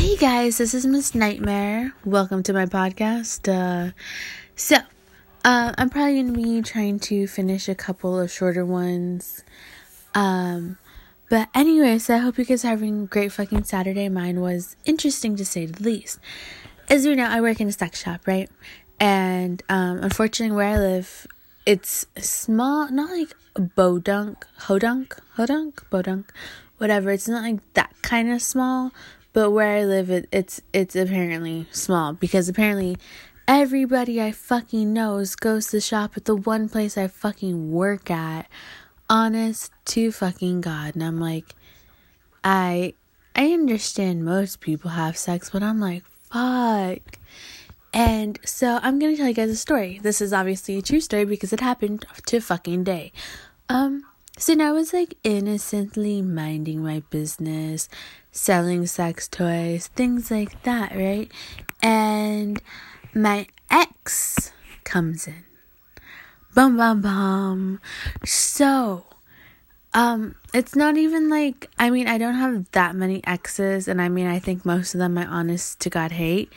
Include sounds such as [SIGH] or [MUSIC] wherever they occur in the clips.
Hey guys, this is Miss Nightmare. Welcome to my podcast. Uh, so, uh, I'm probably gonna be trying to finish a couple of shorter ones. Um, but anyways, I hope you guys are having a great fucking Saturday. Mine was interesting to say the least. As you know, I work in a sex shop, right? And um, unfortunately, where I live, it's small, not like bodunk, hodunk, hodunk, bodunk, whatever. It's not like that kind of small, but where I live, it, it's it's apparently small because apparently everybody I fucking knows goes to shop at the one place I fucking work at. Honest to fucking God, and I'm like, I I understand most people have sex, but I'm like, fuck. And so I'm gonna tell you guys a story. This is obviously a true story because it happened to fucking day. Um, so now I was like innocently minding my business, selling sex toys, things like that, right? And my ex comes in. Bum bum bum. So, um, it's not even like I mean I don't have that many exes, and I mean I think most of them I honest to God hate.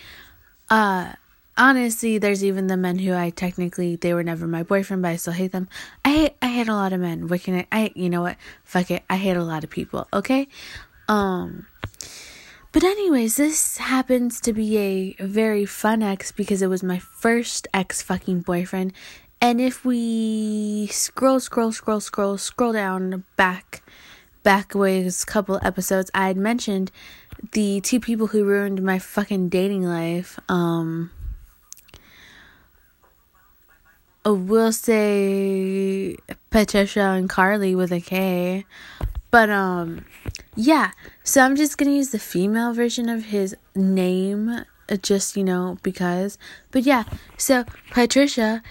Uh, honestly, there's even the men who I technically they were never my boyfriend, but I still hate them. I hate I hate a lot of men. What can I? I you know what? Fuck it. I hate a lot of people. Okay. Um. But anyways, this happens to be a very fun ex because it was my first ex fucking boyfriend. And if we scroll, scroll, scroll, scroll, scroll down back, back ways, a couple episodes, I had mentioned the two people who ruined my fucking dating life. Um, we'll say Patricia and Carly with a K. But um yeah, so I'm just going to use the female version of his name uh, just, you know, because but yeah, so Patricia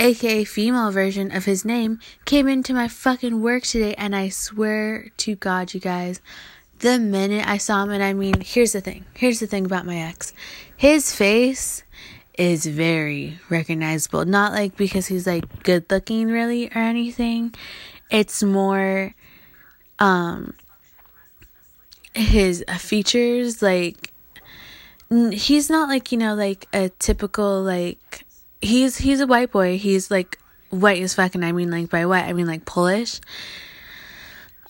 aka female version of his name came into my fucking work today and I swear to God, you guys, the minute I saw him and I mean, here's the thing. Here's the thing about my ex. His face is very recognizable. Not like because he's like good looking really or anything. It's more um his features like he's not like, you know, like a typical like he's he's a white boy. He's like white as fuck and I mean like by white I mean like Polish.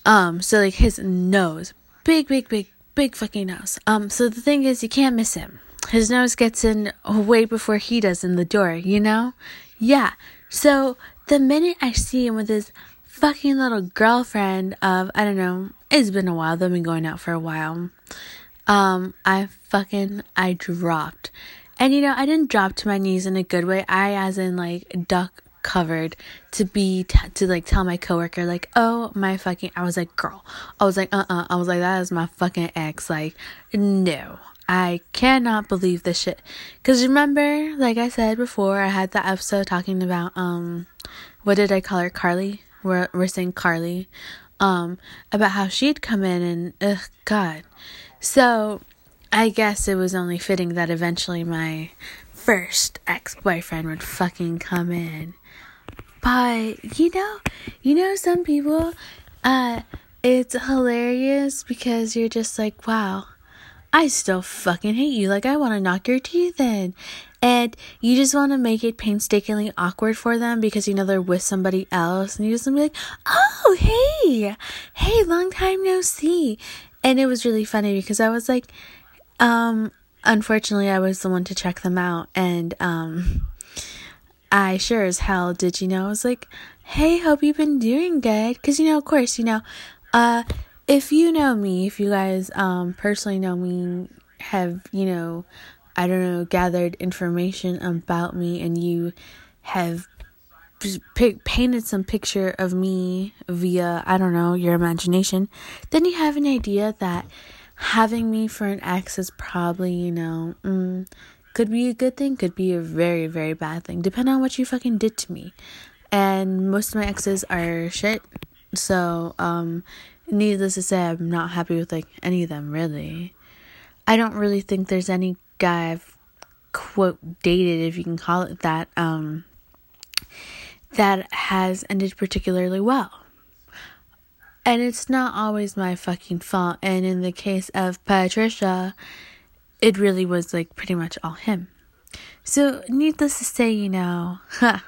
Um so like his nose, big big big big fucking nose. Um so the thing is you can't miss him his nose gets in way before he does in the door, you know? Yeah. So the minute I see him with his fucking little girlfriend of, I don't know, it's been a while, they've been going out for a while. Um, I fucking, I dropped. And you know, I didn't drop to my knees in a good way. I, as in, like, duck covered to be t- to like tell my coworker like oh my fucking I was like girl I was like uh uh I was like that is my fucking ex like no I cannot believe this shit. Cause remember, like I said before, I had that episode talking about um, what did I call her, Carly? We're we're saying Carly, um, about how she'd come in and ugh, God. So, I guess it was only fitting that eventually my first ex boyfriend would fucking come in. But you know, you know, some people, uh, it's hilarious because you're just like, wow I still fucking hate you. Like, I want to knock your teeth in. And you just want to make it painstakingly awkward for them because you know they're with somebody else. And you just want to be like, oh, hey, hey, long time no see. And it was really funny because I was like, um, unfortunately, I was the one to check them out. And, um, I sure as hell did, you know, I was like, hey, hope you've been doing good. Because, you know, of course, you know, uh, if you know me, if you guys um personally know me, have you know, I don't know, gathered information about me, and you have painted some picture of me via I don't know your imagination, then you have an idea that having me for an ex is probably you know. Mm, could be a good thing, could be a very, very bad thing, depending on what you fucking did to me. And most of my exes are shit. So, um, needless to say, I'm not happy with like any of them really. I don't really think there's any guy I've quote dated, if you can call it that, um, that has ended particularly well. And it's not always my fucking fault. And in the case of Patricia, it really was like pretty much all him. So, needless to say, you know, [LAUGHS] huh,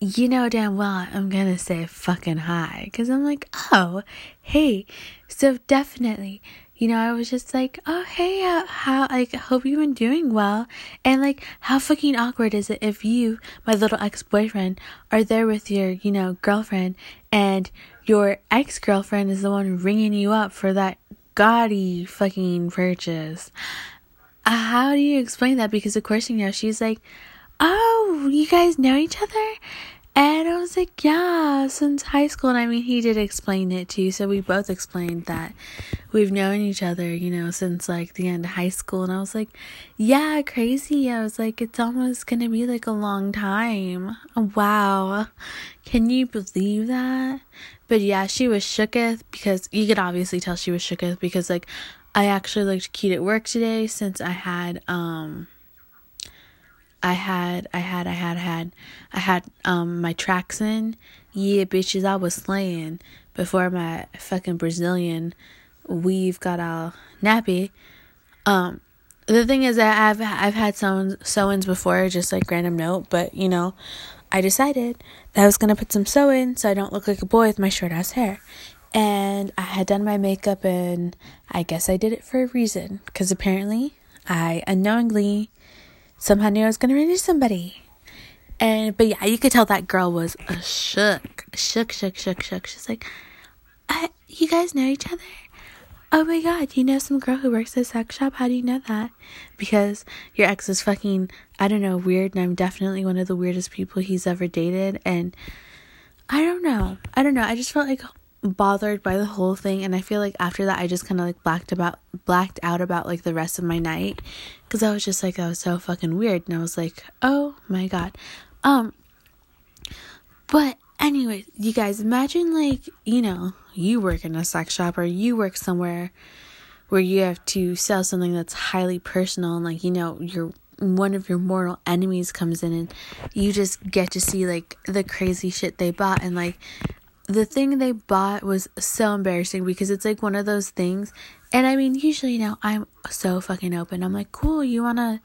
you know damn well I'm gonna say fucking hi because I'm like, oh, hey. So, definitely, you know, I was just like, oh, hey, how, how, like, hope you've been doing well. And, like, how fucking awkward is it if you, my little ex boyfriend, are there with your, you know, girlfriend and your ex girlfriend is the one ringing you up for that gaudy fucking purchase? Uh, how do you explain that? Because, of course, you know, she's like, oh, you guys know each other? And I was like, yeah, since high school. And I mean, he did explain it too. So we both explained that we've known each other, you know, since like the end of high school. And I was like, yeah, crazy. I was like, it's almost going to be like a long time. Wow. Can you believe that? But yeah, she was shooketh because you could obviously tell she was shooketh because like I actually looked cute at work today since I had, um, I had, I had, I had, had, I had, um, my tracks in. Yeah, bitches, I was slaying before my fucking Brazilian weave got all nappy. Um, the thing is that I've, I've had sew sew-ins before, just like random note, but you know, I decided that I was gonna put some sew-in so I don't look like a boy with my short ass hair. And I had done my makeup and I guess I did it for a reason, because apparently I unknowingly somehow knew I was gonna run into somebody. And but yeah, you could tell that girl was a shook, shook, shook, shook, shook. She's like, I, "You guys know each other? Oh my god, you know some girl who works at a sex shop? How do you know that? Because your ex is fucking, I don't know, weird, and I'm definitely one of the weirdest people he's ever dated. And I don't know, I don't know. I just felt like bothered by the whole thing and i feel like after that i just kind of like blacked about blacked out about like the rest of my night because i was just like that was so fucking weird and i was like oh my god. Um but anyway you guys imagine like you know you work in a sex shop or you work somewhere where you have to sell something that's highly personal and like you know your one of your mortal enemies comes in and you just get to see like the crazy shit they bought and like the thing they bought was so embarrassing because it's like one of those things. And i mean usually you know i'm so fucking open. I'm like cool you wanna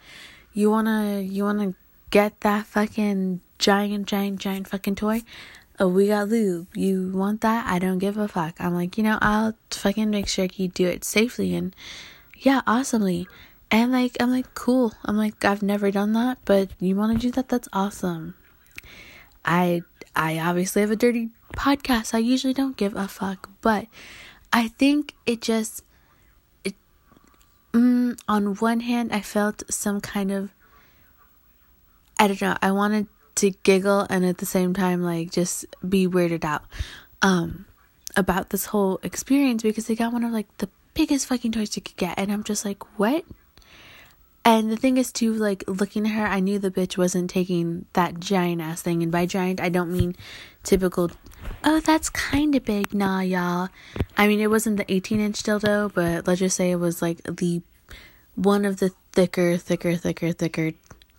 you wanna you wanna get that fucking giant giant giant fucking toy? Oh we got lube. You want that? I don't give a fuck. I'm like you know i'll fucking make sure you do it safely and yeah awesomely. And like i'm like cool. I'm like i've never done that but you want to do that? That's awesome. I i obviously have a dirty podcasts. I usually don't give a fuck, but I think it just it mm, on one hand I felt some kind of I don't know, I wanted to giggle and at the same time like just be weirded out um about this whole experience because they got one of like the biggest fucking toys you could get and I'm just like, "What?" And the thing is, too, like looking at her, I knew the bitch wasn't taking that giant ass thing. And by giant, I don't mean typical, oh, that's kind of big. Nah, y'all. I mean, it wasn't the 18 inch dildo, but let's just say it was like the one of the thicker, thicker, thicker, thicker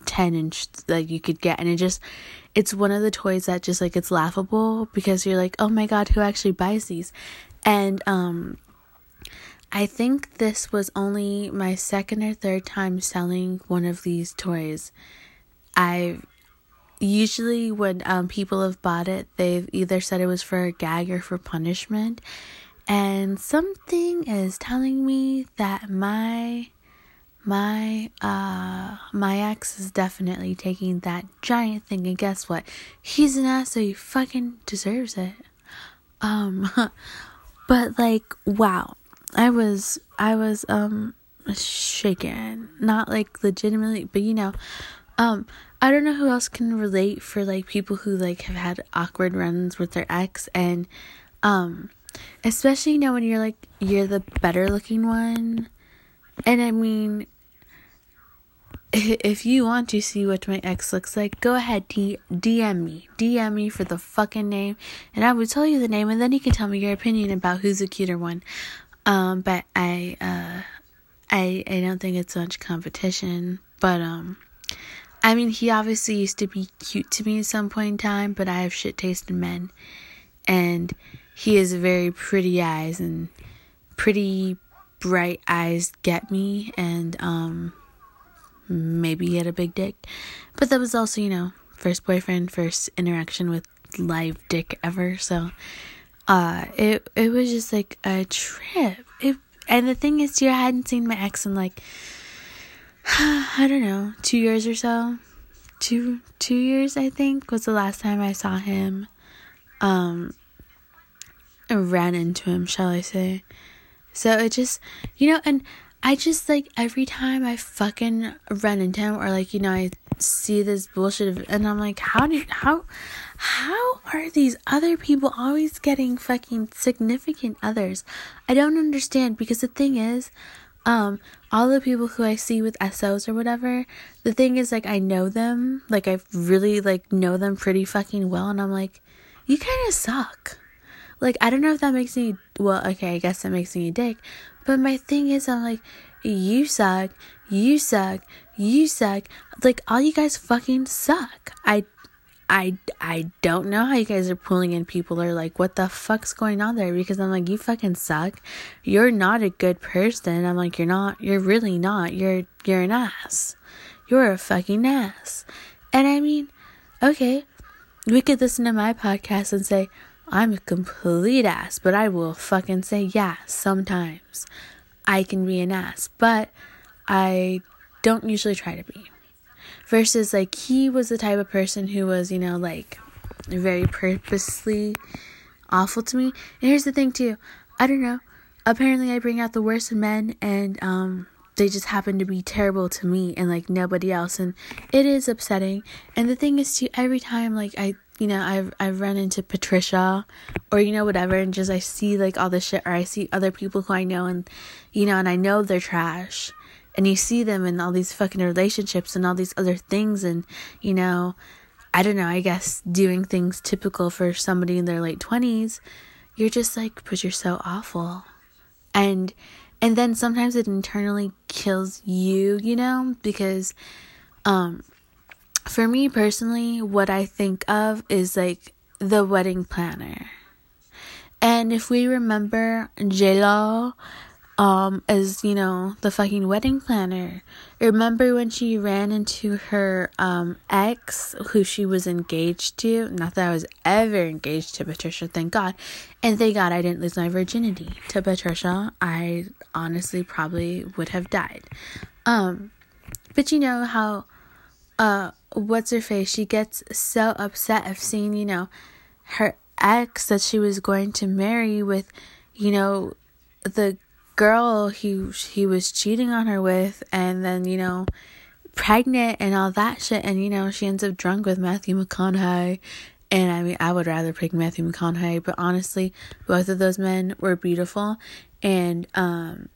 10 inch that you could get. And it just, it's one of the toys that just like it's laughable because you're like, oh my god, who actually buys these? And, um, I think this was only my second or third time selling one of these toys. I usually when um, people have bought it, they've either said it was for a gag or for punishment. And something is telling me that my my uh my ex is definitely taking that giant thing and guess what? He's an ass so he fucking deserves it. Um [LAUGHS] but like wow. I was I was um shaken. Not like legitimately, but you know, um I don't know who else can relate for like people who like have had awkward runs with their ex and um especially know when you're like you're the better looking one. And I mean if you want to see what my ex looks like, go ahead, D- DM me. DM me for the fucking name, and I will tell you the name, and then you can tell me your opinion about who's the cuter one. Um, but I, uh, I, I don't think it's much competition. But, um, I mean, he obviously used to be cute to me at some point in time, but I have shit taste in men. And he has very pretty eyes and pretty bright eyes get me and um maybe he had a big dick. But that was also, you know, first boyfriend, first interaction with live dick ever. So uh it it was just like a trip. It and the thing is I hadn't seen my ex in like [SIGHS] I don't know, two years or so. Two two years I think was the last time I saw him. Um I ran into him, shall I say. So it just you know, and I just like every time I fucking run into him or like, you know, I see this bullshit of, and I'm like, how did how how are these other people always getting fucking significant others? I don't understand because the thing is, um, all the people who I see with SOs or whatever, the thing is like I know them, like I really like know them pretty fucking well, and I'm like, you kind of suck. Like I don't know if that makes me well, okay, I guess that makes me a dick, but my thing is, I'm like, you suck, you suck, you suck. Like all you guys fucking suck. I I I don't know how you guys are pulling in people or like what the fuck's going on there because I'm like you fucking suck. You're not a good person. I'm like you're not you're really not. You're you're an ass. You're a fucking ass. And I mean, okay, we could listen to my podcast and say I'm a complete ass, but I will fucking say yeah, sometimes I can be an ass, but I don't usually try to be versus like he was the type of person who was you know like very purposely awful to me. And here's the thing too. I don't know. Apparently i bring out the worst in men and um they just happen to be terrible to me and like nobody else. And it is upsetting. And the thing is too every time like i you know i've i've run into patricia or you know whatever and just i see like all this shit or i see other people who i know and you know and i know they're trash and you see them in all these fucking relationships and all these other things and you know i don't know i guess doing things typical for somebody in their late 20s you're just like but you're so awful. And and then sometimes it internally kills you you know because um for me personally what i think of is like the wedding planner. And if we remember j-lo um as you know the fucking wedding planner. Remember when she ran into her um ex who she was engaged to? Not that i was ever engaged to patricia thank god. And thank god i didn't lose my virginity to patricia. I honestly probably would have died. Um but you know how uh what's her face? She gets so upset of seeing you know her ex that she was going to marry with you know the girl he he was cheating on her with and then you know pregnant and all that shit. And you know she ends up drunk with Matthew McConaughey. And I mean I would rather pick Matthew McConaughey. But honestly both of those men were beautiful. And um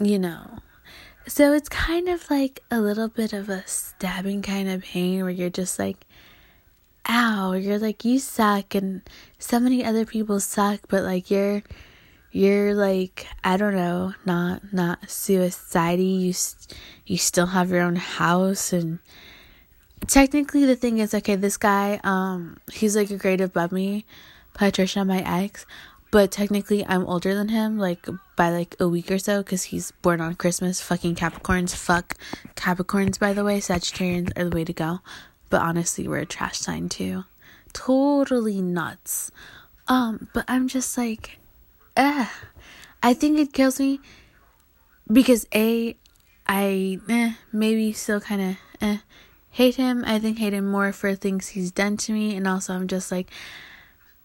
you know so it's kind of like a little bit of a stabbing kind of pain where you're just like ow you're like you suck. And so many other people suck but like you're you're like I don't know, not not suicidy. You you still have your own house and technically the thing is okay. This guy, um, he's like a grade above me, Patricia, my ex, but technically I'm older than him, like by like a week or so, because he's born on Christmas. Fucking Capricorns, fuck Capricorns. By the way, Sagittarians are the way to go. But honestly, we're a trash sign too. Totally nuts. Um, but I'm just like uh, I think it kills me because a I eh, maybe still kind of eh, hate him. I think hate him more for things he's done to me, and also I'm just like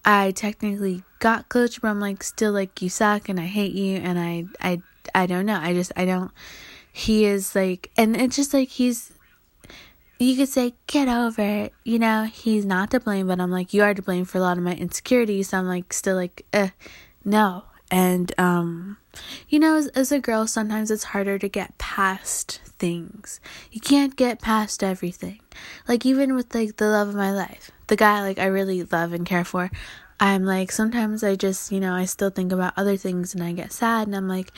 I technically got coach, but I'm like still like you suck and I hate you, and I I I don't know. I just I don't. He is like, and it's just like he's. You could say get over it, you know. He's not to blame, but I'm like you are to blame for a lot of my insecurities. So I'm like still like, eh, no. And, um, you know, as, as a girl, sometimes it's harder to get past things. You can't get past everything. Like, even with, like, the love of my life, the guy, like, I really love and care for, I'm like, sometimes I just, you know, I still think about other things and I get sad and I'm like,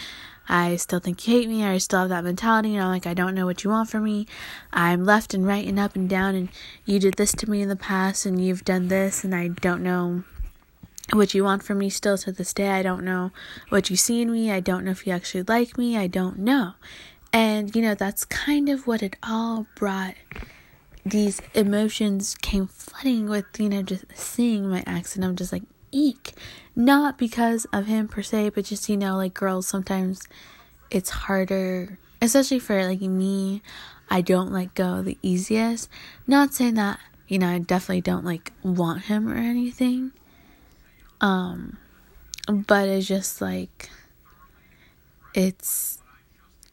I still think you hate me, or I still have that mentality, you know, like I don't know what you want from me. I'm left and right and up and down and you did this to me in the past and you've done this and I don't know what you want from me still to this day. I don't know what you see in me. I don't know if you actually like me. I don't know. And, you know, that's kind of what it all brought. These emotions came flooding with, you know, just seeing my ex, and I'm just like, eek. Not because of him per se, but just, you know, like girls, sometimes it's harder, especially for like me. I don't let go the easiest. Not saying that, you know, I definitely don't like want him or anything. Um, but it's just like, it's,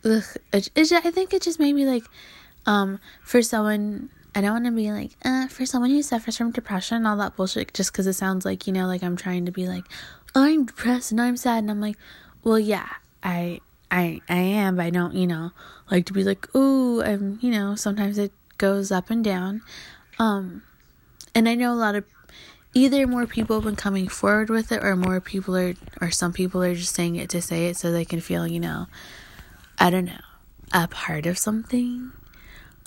ugh, it, it, I think it just made me like, um, for someone, I don't want to be like, uh, for someone who suffers from depression and all that bullshit, just because it sounds like, you know, like I'm trying to be like, I'm depressed and I'm sad. And I'm like, well, yeah, I, I, I am, but I don't, you know, like to be like, oh, I'm, you know, sometimes it goes up and down. Um, and I know a lot of either more people have been coming forward with it or more people are or some people are just saying it to say it so they can feel you know i don't know a part of something.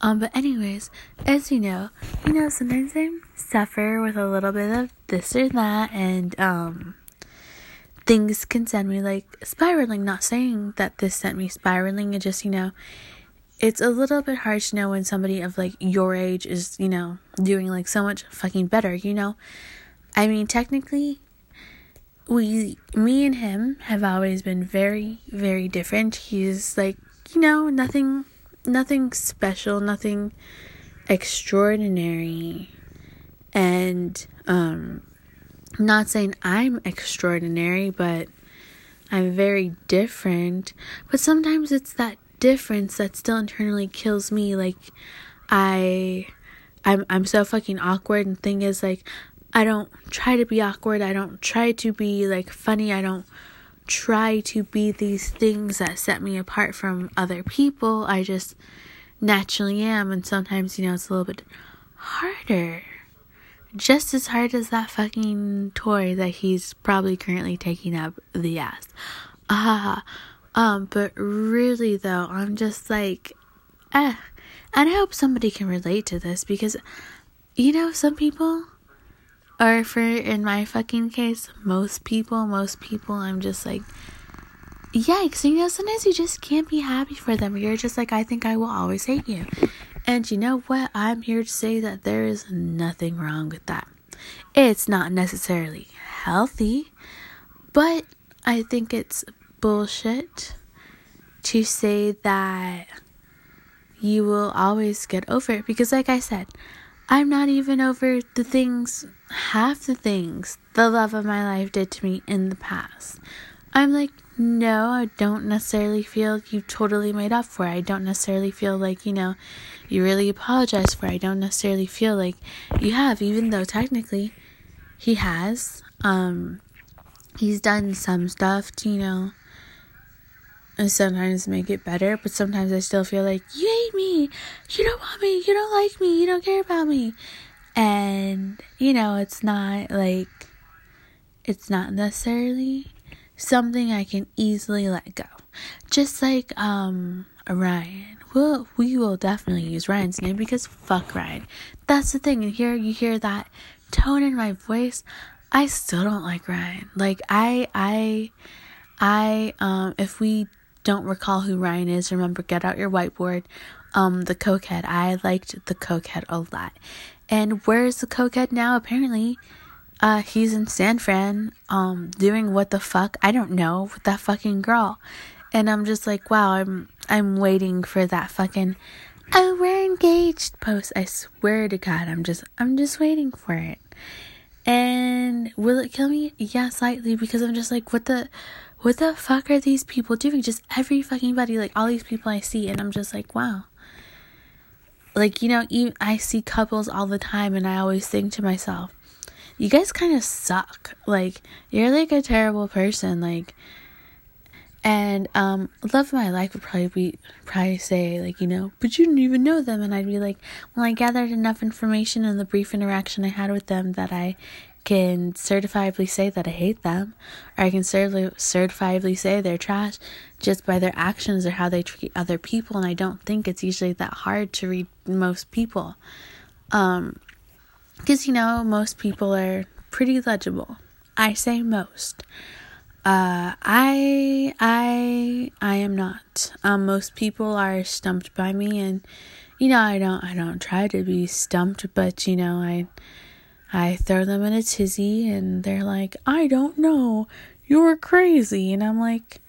Um but anyways as you know you know sometimes i suffer with a little bit of this or that and um things can send me like spiraling. Not saying that this sent me spiraling it just you know it's a little bit hard to know when somebody of like your age is, you know, doing like so much fucking better, you know? I mean, technically, we, me and him have always been very, very different. He's like, you know, nothing, nothing special, nothing extraordinary. And, um, not saying I'm extraordinary, but I'm very different. But sometimes it's that difference that still internally kills me. Like I I'm I'm so fucking awkward and thing is like I don't try to be awkward. I don't try to be like funny. I don't try to be these things that set me apart from other people. I just naturally am and sometimes, you know, it's a little bit harder. Just as hard as that fucking toy that he's probably currently taking up the ass. Ah, um, but really though, I'm just like, eh. And I hope somebody can relate to this because, you know, some people, or for in my fucking case, most people, most people, I'm just like, yikes. You know, sometimes you just can't be happy for them. You're just like, I think I will always hate you. And you know what? I'm here to say that there is nothing wrong with that. It's not necessarily healthy, but I think it's bullshit to say that you will always get over it because, like I said, I'm not even over the things, half the things the love of my life did to me in the past. I'm like, no, I don't necessarily feel you totally made up for it. I don't necessarily feel like, you know, you really apologize for it. I don't necessarily feel like you have, even though technically he has. Um, he's done some stuff to, you know, and sometimes make it better, but sometimes I still feel like you hate me, you don't want me, you don't like me, you don't care about me. And you know, it's not like it's not necessarily something I can easily let go. Just like um Ryan. We'll, we will definitely use Ryan's name because fuck Ryan. That's the thing. And here you hear that tone in my voice. I still don't like Ryan. Like I I I um if we don't recall who Ryan is, remember get out your whiteboard. Um, the cokehead. I liked the cokehead a lot. And where's the cokehead now? Apparently, uh, he's in San Fran, um, doing what the fuck I don't know with that fucking girl. And I'm just like, wow, I'm I'm waiting for that fucking oh we're engaged post. I swear to God, I'm just I'm just waiting for it. And will it kill me? Yeah, slightly because I'm just like, what the what the fuck are these people doing? Just every fucking body, like all these people I see, and I'm just like, wow. Like, you know, even, I see couples all the time, and I always think to myself, you guys kind of suck. Like, you're like a terrible person. Like, and um, love of my life would probably be probably say like you know, but you didn't even know them, and I'd be like, well, I gathered enough information in the brief interaction I had with them that I can certifiably say that I hate them, or I can certifiably say they're trash just by their actions or how they treat other people. And I don't think it's usually that hard to read most people. Um, because you know, most people are pretty legible. I say most. Uh, I I I am not. Um, most people are stumped by me, and you know I don't I don't try to be stumped, but you know I I throw them in a tizzy, and they're like, I don't know, you're crazy, and I'm like,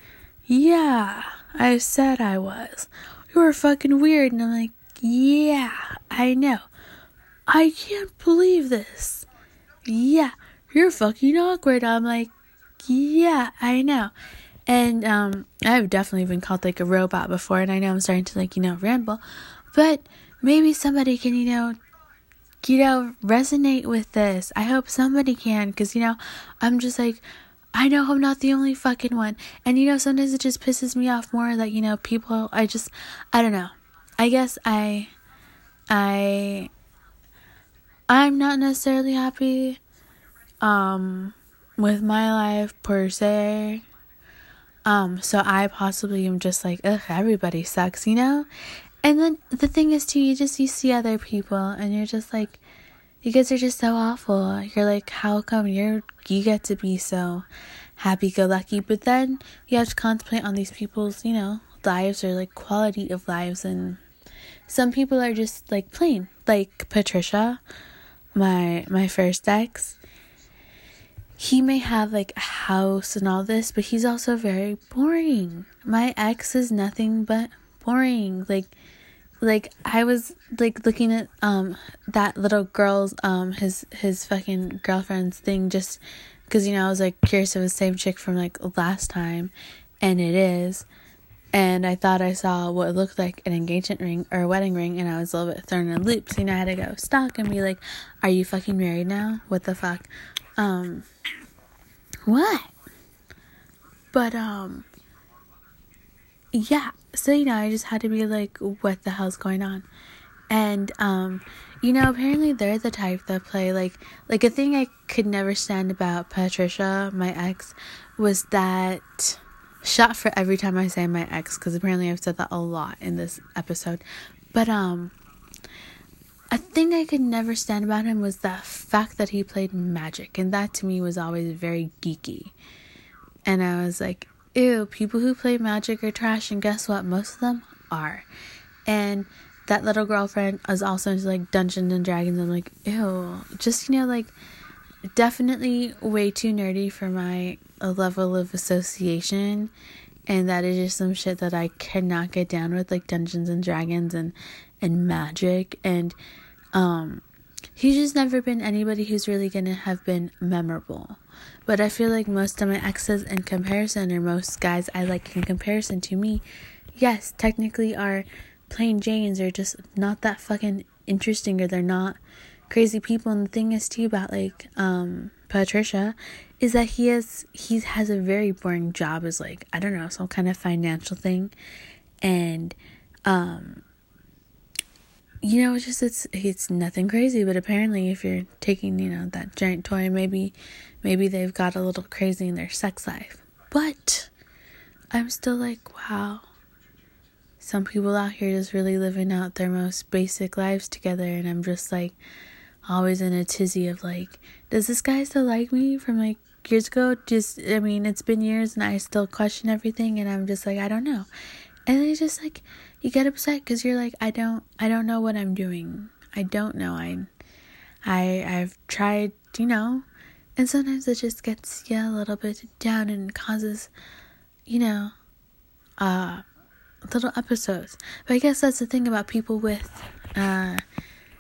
yeah, I said I was. You're fucking weird, and I'm like, yeah, I know. I can't believe this. Yeah, you're fucking awkward. I'm like, yeah, I know. And um I've definitely been called like a robot before and I know I'm starting to like, you know, ramble. But maybe somebody can, you know, you know, resonate with this. I hope somebody can cuz you know, I'm just like I know I'm not the only fucking one. And you know, sometimes it just pisses me off more that, you know, people I just I don't know. I guess I I I'm not necessarily happy um with my life per se. Um, so I possibly am just like, ugh, everybody sucks, you know? And then the thing is too, you just you see other people and you're just like you guys are just so awful. You're like, how come you're you get to be so happy go lucky? But then you have to contemplate on these people's, you know, lives or like quality of lives and some people are just like plain. Like Patricia, my my first ex he may have like a house and all this, but he's also very boring. My ex is nothing but boring. Like like I was like looking at um that little girl's um his his fucking girlfriend's thing just because you know I was like curious if it was the same chick from like last time, and it is. And I thought I saw what looked like an engagement ring or a wedding ring, and I was a little bit thrown in a loop. So you know, I had to go stalk and be like, "Are you fucking married now? What the fuck?" Um, what? But, um, yeah. So, you know, I just had to be like, what the hell's going on? And, um, you know, apparently they're the type that play like, like a thing I could never stand about Patricia, my ex, was that shot for every time I say my ex, because apparently I've said that a lot in this episode. But, um, a thing I could never stand about him was the fact that he played magic, and that to me was always very geeky. And I was like, ew, people who play magic are trash, and guess what? Most of them are. And that little girlfriend is also into like Dungeons and Dragons. I'm like, ew, just you know, like definitely way too nerdy for my level of association. And that is just some shit that I cannot get down with, like Dungeons and Dragons and and magic and um he's just never been anybody who's really gonna have been memorable. But I feel like most of my exes in comparison or most guys I like in comparison to me, yes, technically are plain Janes. Or just not that fucking interesting or they're not crazy people. And the thing is too about like um Patricia is that he has he has a very boring job as like I don't know some kind of financial thing. And um you know, it's just it's it's nothing crazy, but apparently if you're taking, you know, that giant toy, maybe maybe they've got a little crazy in their sex life. But I'm still like, wow. Some people out here just really living out their most basic lives together and I'm just like always in a tizzy of like, does this guy still like me from like years ago? Just I mean, it's been years and I still question everything and I'm just like, I don't know. And it's just like you get upset because you're like i don't i don't know what i'm doing. I don't know. I i i've tried you know. And sometimes it just gets yeah a little bit down and causes you know uh little episodes. But i guess that's the thing about people with uh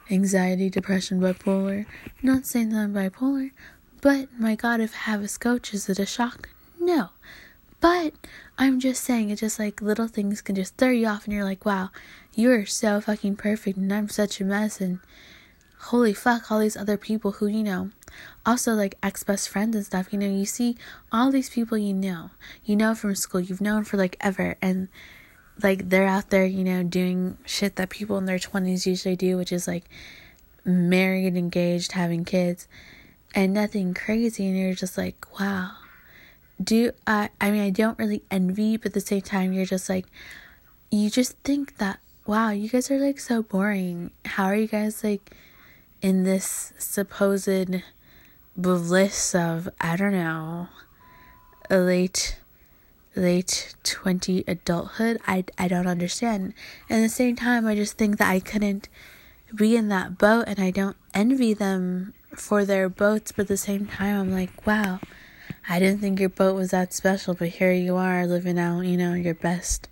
anxiety depression bipolar. Not saying that i'm bipolar but my god if i have a scotch is it a shock? No. But I'm just saying, it's just like little things can just throw you off, and you're like, wow, you are so fucking perfect, and I'm such a mess, and holy fuck, all these other people who, you know, also like ex best friends and stuff, you know, you see all these people you know, you know from school, you've known for like ever, and like they're out there, you know, doing shit that people in their 20s usually do, which is like married, engaged, having kids, and nothing crazy, and you're just like, wow do I I mean I don't really envy, but at the same time you're just like you just think that wow, you guys are like so boring. How are you guys like in this supposed bliss of I don't know, late late 20 adulthood? I, I don't understand. And at the same time i just think that i couldn't be in that boat and i don't envy them for their boats but at the same time i'm like wow i didn't think your boat was that special but here you are living out you know your best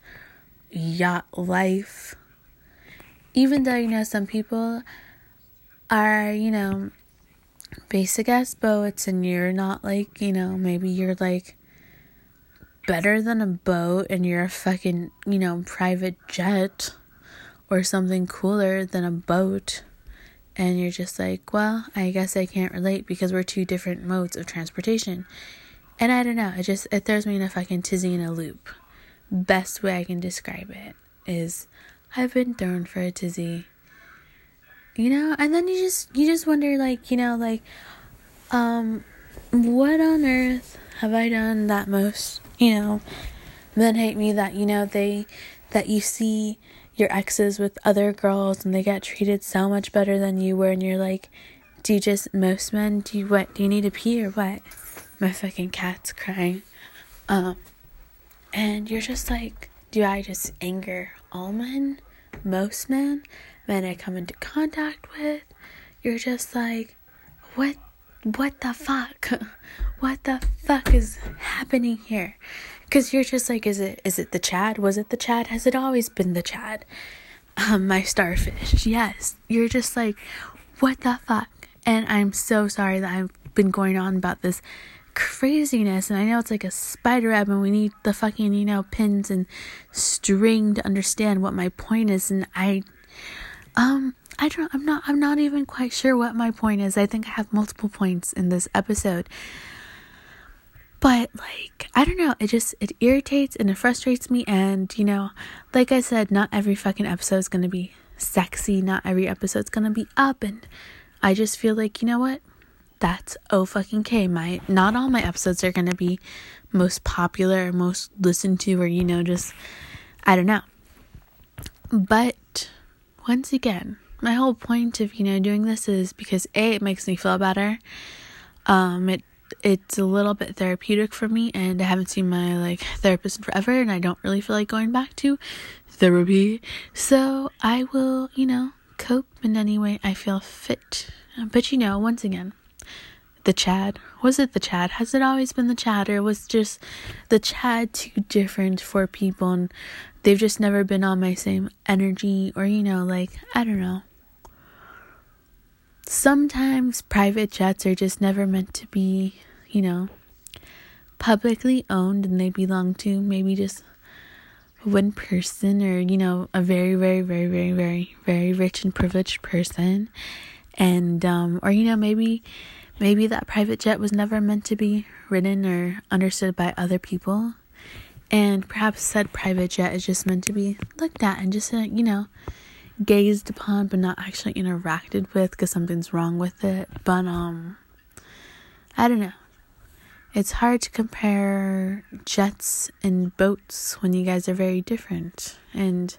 yacht life even though you know some people are you know basic ass boats and you're not like you know maybe you're like better than a boat and you're a fucking, you know, private jet or something cooler than a boat. And you're just like, well, I guess I can't relate because we're two different modes of transportation. And I don't know, it just it throws me in a fucking tizzy in a loop. Best way I can describe it is I've been thrown for a tizzy. You know, and then you just you just wonder like, you know, like um what on earth have I done that most you know, men hate me that, you know, they, that you see your exes with other girls and they get treated so much better than you were and you're like, do you just, most men, do you, what, do you need to pee or what? My fucking cat's crying. Um, and you're just like, do I just anger all men? Most men? Men I come into contact with? You're just like, what what the fuck? [LAUGHS] What the fuck is happening here? Cause you're just like, is it is it the Chad? Was it the Chad? Has it always been the Chad? Um, my starfish. Yes. You're just like, what the fuck? And I'm so sorry that I've been going on about this craziness and I know it's like a spider web and we need the fucking, you know, pins and string to understand what my point is and I um I don't I'm not I'm not even quite sure what my point is. I think I have multiple points in this episode. But like I don't know, it just it irritates and it frustrates me and you know, like I said, not every fucking episode is going to be sexy, not every episode's going to be up and I just feel like, you know what? That's oh fucking K. My not all my episodes are to be most popular or most listened to or you know just I don't know. But once again, my whole point of you know doing this is because a it makes me feel better um it it's a little bit therapeutic for me and i haven't seen my like therapist in forever and i don't really feel like going back to therapy so i will you know cope in any way i feel fit but you know once again the Chad? Was it the Chad? Has it always been the Chad, or was just the Chad too different for people and they've just never been on my same energy, or you know, like, I don't know. Sometimes private jets are just never meant to be, you know, publicly owned and they belong to maybe just one person or, you know, a very, very, very, very, very, very rich and privileged person. And, um, or, you know, maybe Maybe that private jet was never meant to be ridden or understood by other people. And perhaps said private jet is just meant to be looked at and just, uh, you know, gazed upon but not actually interacted with because something's wrong with it. But, um, I don't know. It's hard to compare jets and boats when you guys are very different. And,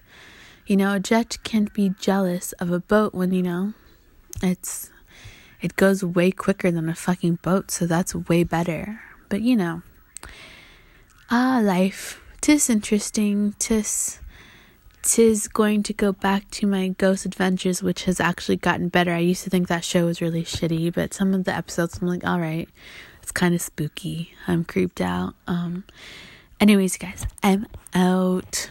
you know, a jet can't be jealous of a boat when, you know, it's it goes way quicker than a fucking boat, so that's way better. But you know, ah, life. Tis interesting. Tis, tis going to go back to my Ghost Adventures, which has actually gotten better. I used to think that show was really shitty, but some of the episodes I'm like, all right, it's kind of spooky. I'm creeped out. Um, anyways, guys, I'm out.